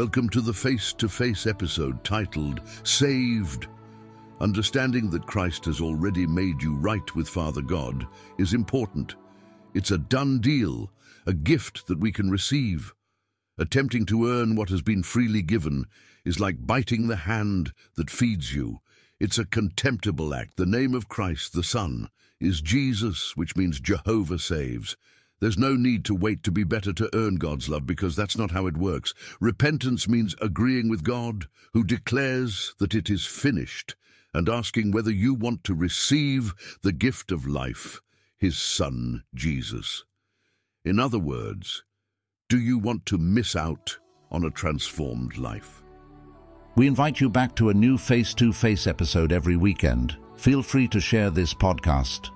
Welcome to the face to face episode titled Saved. Understanding that Christ has already made you right with Father God is important. It's a done deal, a gift that we can receive. Attempting to earn what has been freely given is like biting the hand that feeds you. It's a contemptible act. The name of Christ, the Son, is Jesus, which means Jehovah saves. There's no need to wait to be better to earn God's love because that's not how it works. Repentance means agreeing with God, who declares that it is finished, and asking whether you want to receive the gift of life, his Son, Jesus. In other words, do you want to miss out on a transformed life? We invite you back to a new face to face episode every weekend. Feel free to share this podcast